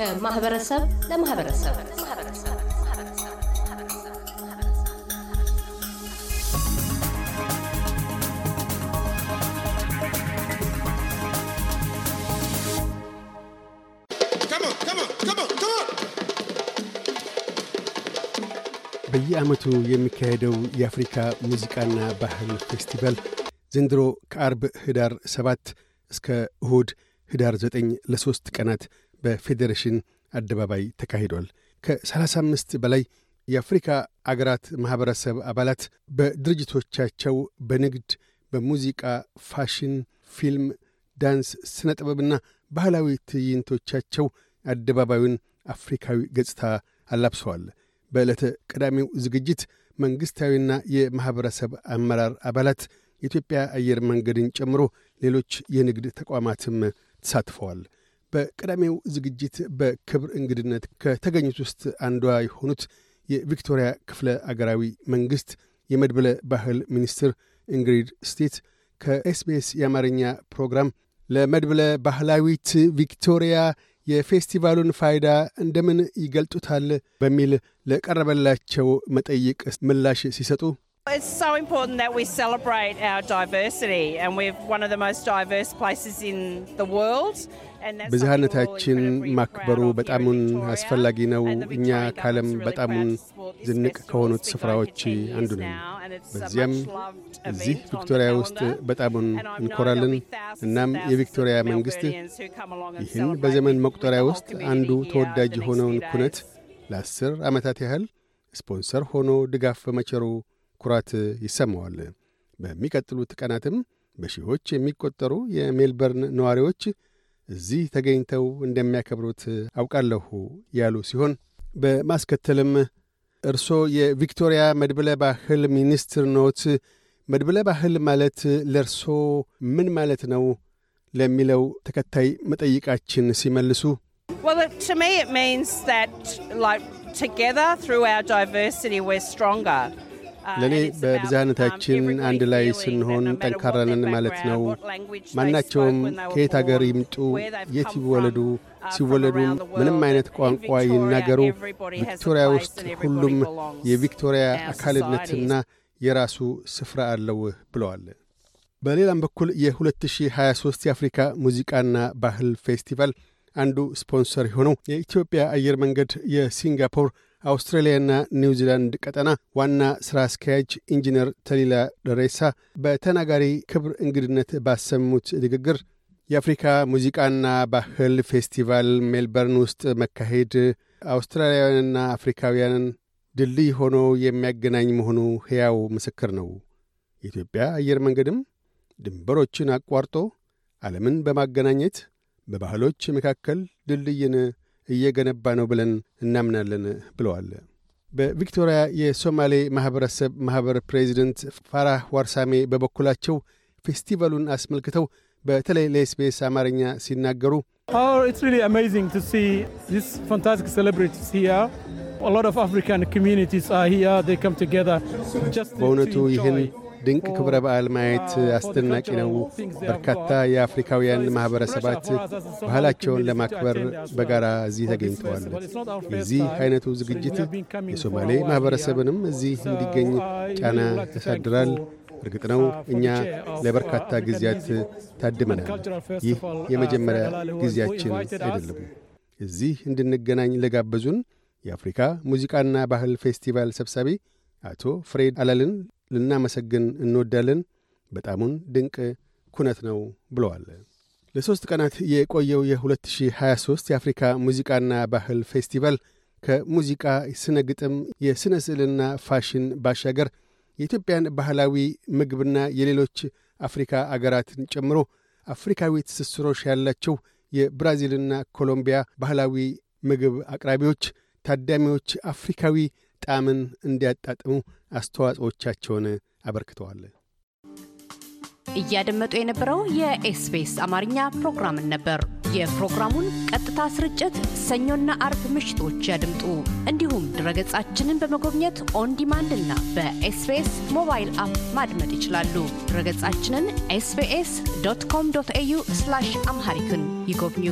ከማህበረሰብ ለማህበረሰብ። በየዓመቱ የሚካሄደው የአፍሪካ ሙዚቃና ባህል ፌስቲቫል ዘንድሮ ከአርብ ህዳር 7 እስከ እሁድ ህዳር 9 ለሦስት ቀናት በፌዴሬሽን አደባባይ ተካሂዷል። ከ35 በላይ የአፍሪካ አገራት ማኅበረሰብ አባላት በድርጅቶቻቸው በንግድ፣ በሙዚቃ፣ ፋሽን፣ ፊልም፣ ዳንስ፣ ሥነ ጥበብና ባህላዊ ትዕይንቶቻቸው አደባባዩን አፍሪካዊ ገጽታ አላብሰዋል። በዕለተ ቀዳሚው ዝግጅት መንግሥታዊና የማኅበረሰብ አመራር አባላት የኢትዮጵያ አየር መንገድን ጨምሮ ሌሎች የንግድ ተቋማትም ተሳትፈዋል። በቀዳሚው ዝግጅት በክብር እንግድነት ከተገኙት ውስጥ አንዷ የሆኑት የቪክቶሪያ ክፍለ አገራዊ መንግሥት የመድብለ ባህል ሚኒስትር ኢንግሪድ ስቲት ከኤስቢኤስ የአማርኛ ፕሮግራም ለመድብለ ባህላዊት ቪክቶሪያ የፌስቲቫሉን ፋይዳ እንደምን ይገልጡታል? በሚል ለቀረበላቸው መጠይቅ ምላሽ ሲሰጡ It's so important that we celebrate our diversity, and we're one of the most diverse places in the world. ብዝሃነታችን ማክበሩ በጣሙን አስፈላጊ ነው። እኛ ከዓለም በጣሙን ዝንቅ ከሆኑት ስፍራዎች አንዱ ነን። በዚያም እዚህ ቪክቶሪያ ውስጥ በጣሙን እንኮራለን። እናም የቪክቶሪያ መንግሥት ይህን በዘመን መቁጠሪያ ውስጥ አንዱ ተወዳጅ የሆነውን ኩነት ለአስር ዓመታት ያህል ስፖንሰር ሆኖ ድጋፍ በመቸሩ ኩራት ይሰማዋል። በሚቀጥሉት ቀናትም በሺዎች የሚቆጠሩ የሜልበርን ነዋሪዎች እዚህ ተገኝተው እንደሚያከብሩት አውቃለሁ ያሉ ሲሆን በማስከተልም እርሶ የቪክቶሪያ መድብለ ባህል ሚኒስትር ኖት። መድብለ ባህል ማለት ለእርሶ ምን ማለት ነው ለሚለው ተከታይ መጠይቃችን ሲመልሱ ለእኔ በብዝሃነታችን አንድ ላይ ስንሆን ጠንካራንን ማለት ነው። ማናቸውም ከየት አገር ይምጡ፣ የት ይወለዱ፣ ሲወለዱም ምንም አይነት ቋንቋ ይናገሩ፣ ቪክቶሪያ ውስጥ ሁሉም የቪክቶሪያ አካልነትና የራሱ ስፍራ አለው ብለዋል። በሌላም በኩል የ2023 የአፍሪካ ሙዚቃና ባህል ፌስቲቫል አንዱ ስፖንሰር የሆነው የኢትዮጵያ አየር መንገድ የሲንጋፖር አውስትራሊያና ኒውዚላንድ ቀጠና ዋና ሥራ አስኪያጅ ኢንጂነር ተሊላ ደሬሳ በተናጋሪ ክብር እንግድነት ባሰሙት ንግግር የአፍሪካ ሙዚቃና ባህል ፌስቲቫል ሜልበርን ውስጥ መካሄድ አውስትራሊያውያንና አፍሪካውያንን ድልድይ ሆኖ የሚያገናኝ መሆኑ ሕያው ምስክር ነው። የኢትዮጵያ አየር መንገድም ድንበሮችን አቋርጦ ዓለምን በማገናኘት በባህሎች መካከል ድልድይን እየገነባ ነው ብለን እናምናለን ብለዋል። በቪክቶሪያ የሶማሌ ማኅበረሰብ ማኅበር ፕሬዚደንት ፋራህ ዋርሳሜ በበኩላቸው ፌስቲቫሉን አስመልክተው በተለይ ለኤስቢኤስ አማርኛ ሲናገሩ it's really amazing to see these fantastic celebrities here. A lot of African communities are here. They come together just to, በእውነቱ ይህን. ድንቅ ክብረ በዓል ማየት አስደናቂ ነው። በርካታ የአፍሪካውያን ማኅበረሰባት ባህላቸውን ለማክበር በጋራ እዚህ ተገኝተዋል። የዚህ ዐይነቱ ዝግጅት የሶማሌ ማኅበረሰብንም እዚህ እንዲገኝ ጫና ያሳድራል። እርግጥ ነው እኛ ለበርካታ ጊዜያት ታድመናል። ይህ የመጀመሪያ ጊዜያችን አይደለም። እዚህ እንድንገናኝ ለጋበዙን የአፍሪካ ሙዚቃና ባህል ፌስቲቫል ሰብሳቢ አቶ ፍሬድ አላልን ልናመሰግን እንወዳለን። በጣሙን ድንቅ ኩነት ነው ብለዋል። ለሦስት ቀናት የቆየው የ2023 የአፍሪካ ሙዚቃና ባህል ፌስቲቫል ከሙዚቃ፣ ስነ ግጥም፣ የሥነ ስዕልና ፋሽን ባሻገር የኢትዮጵያን ባህላዊ ምግብና የሌሎች አፍሪካ አገራትን ጨምሮ አፍሪካዊ ትስስሮች ያላቸው የብራዚልና ኮሎምቢያ ባህላዊ ምግብ አቅራቢዎች ታዳሚዎች አፍሪካዊ ጣዕምን እንዲያጣጥሙ አስተዋጽኦቻቸውን አበርክተዋል። እያደመጡ የነበረው የኤስቢኤስ አማርኛ ፕሮግራምን ነበር። የፕሮግራሙን ቀጥታ ስርጭት ሰኞና አርብ ምሽቶች ያድምጡ። እንዲሁም ድረገጻችንን በመጎብኘት on demand እና በኤስቢኤስ mobile app ማድመጥ ይችላሉ። ድረገጻችንን SBS dot com dot au Amharic ን ይጎብኙ።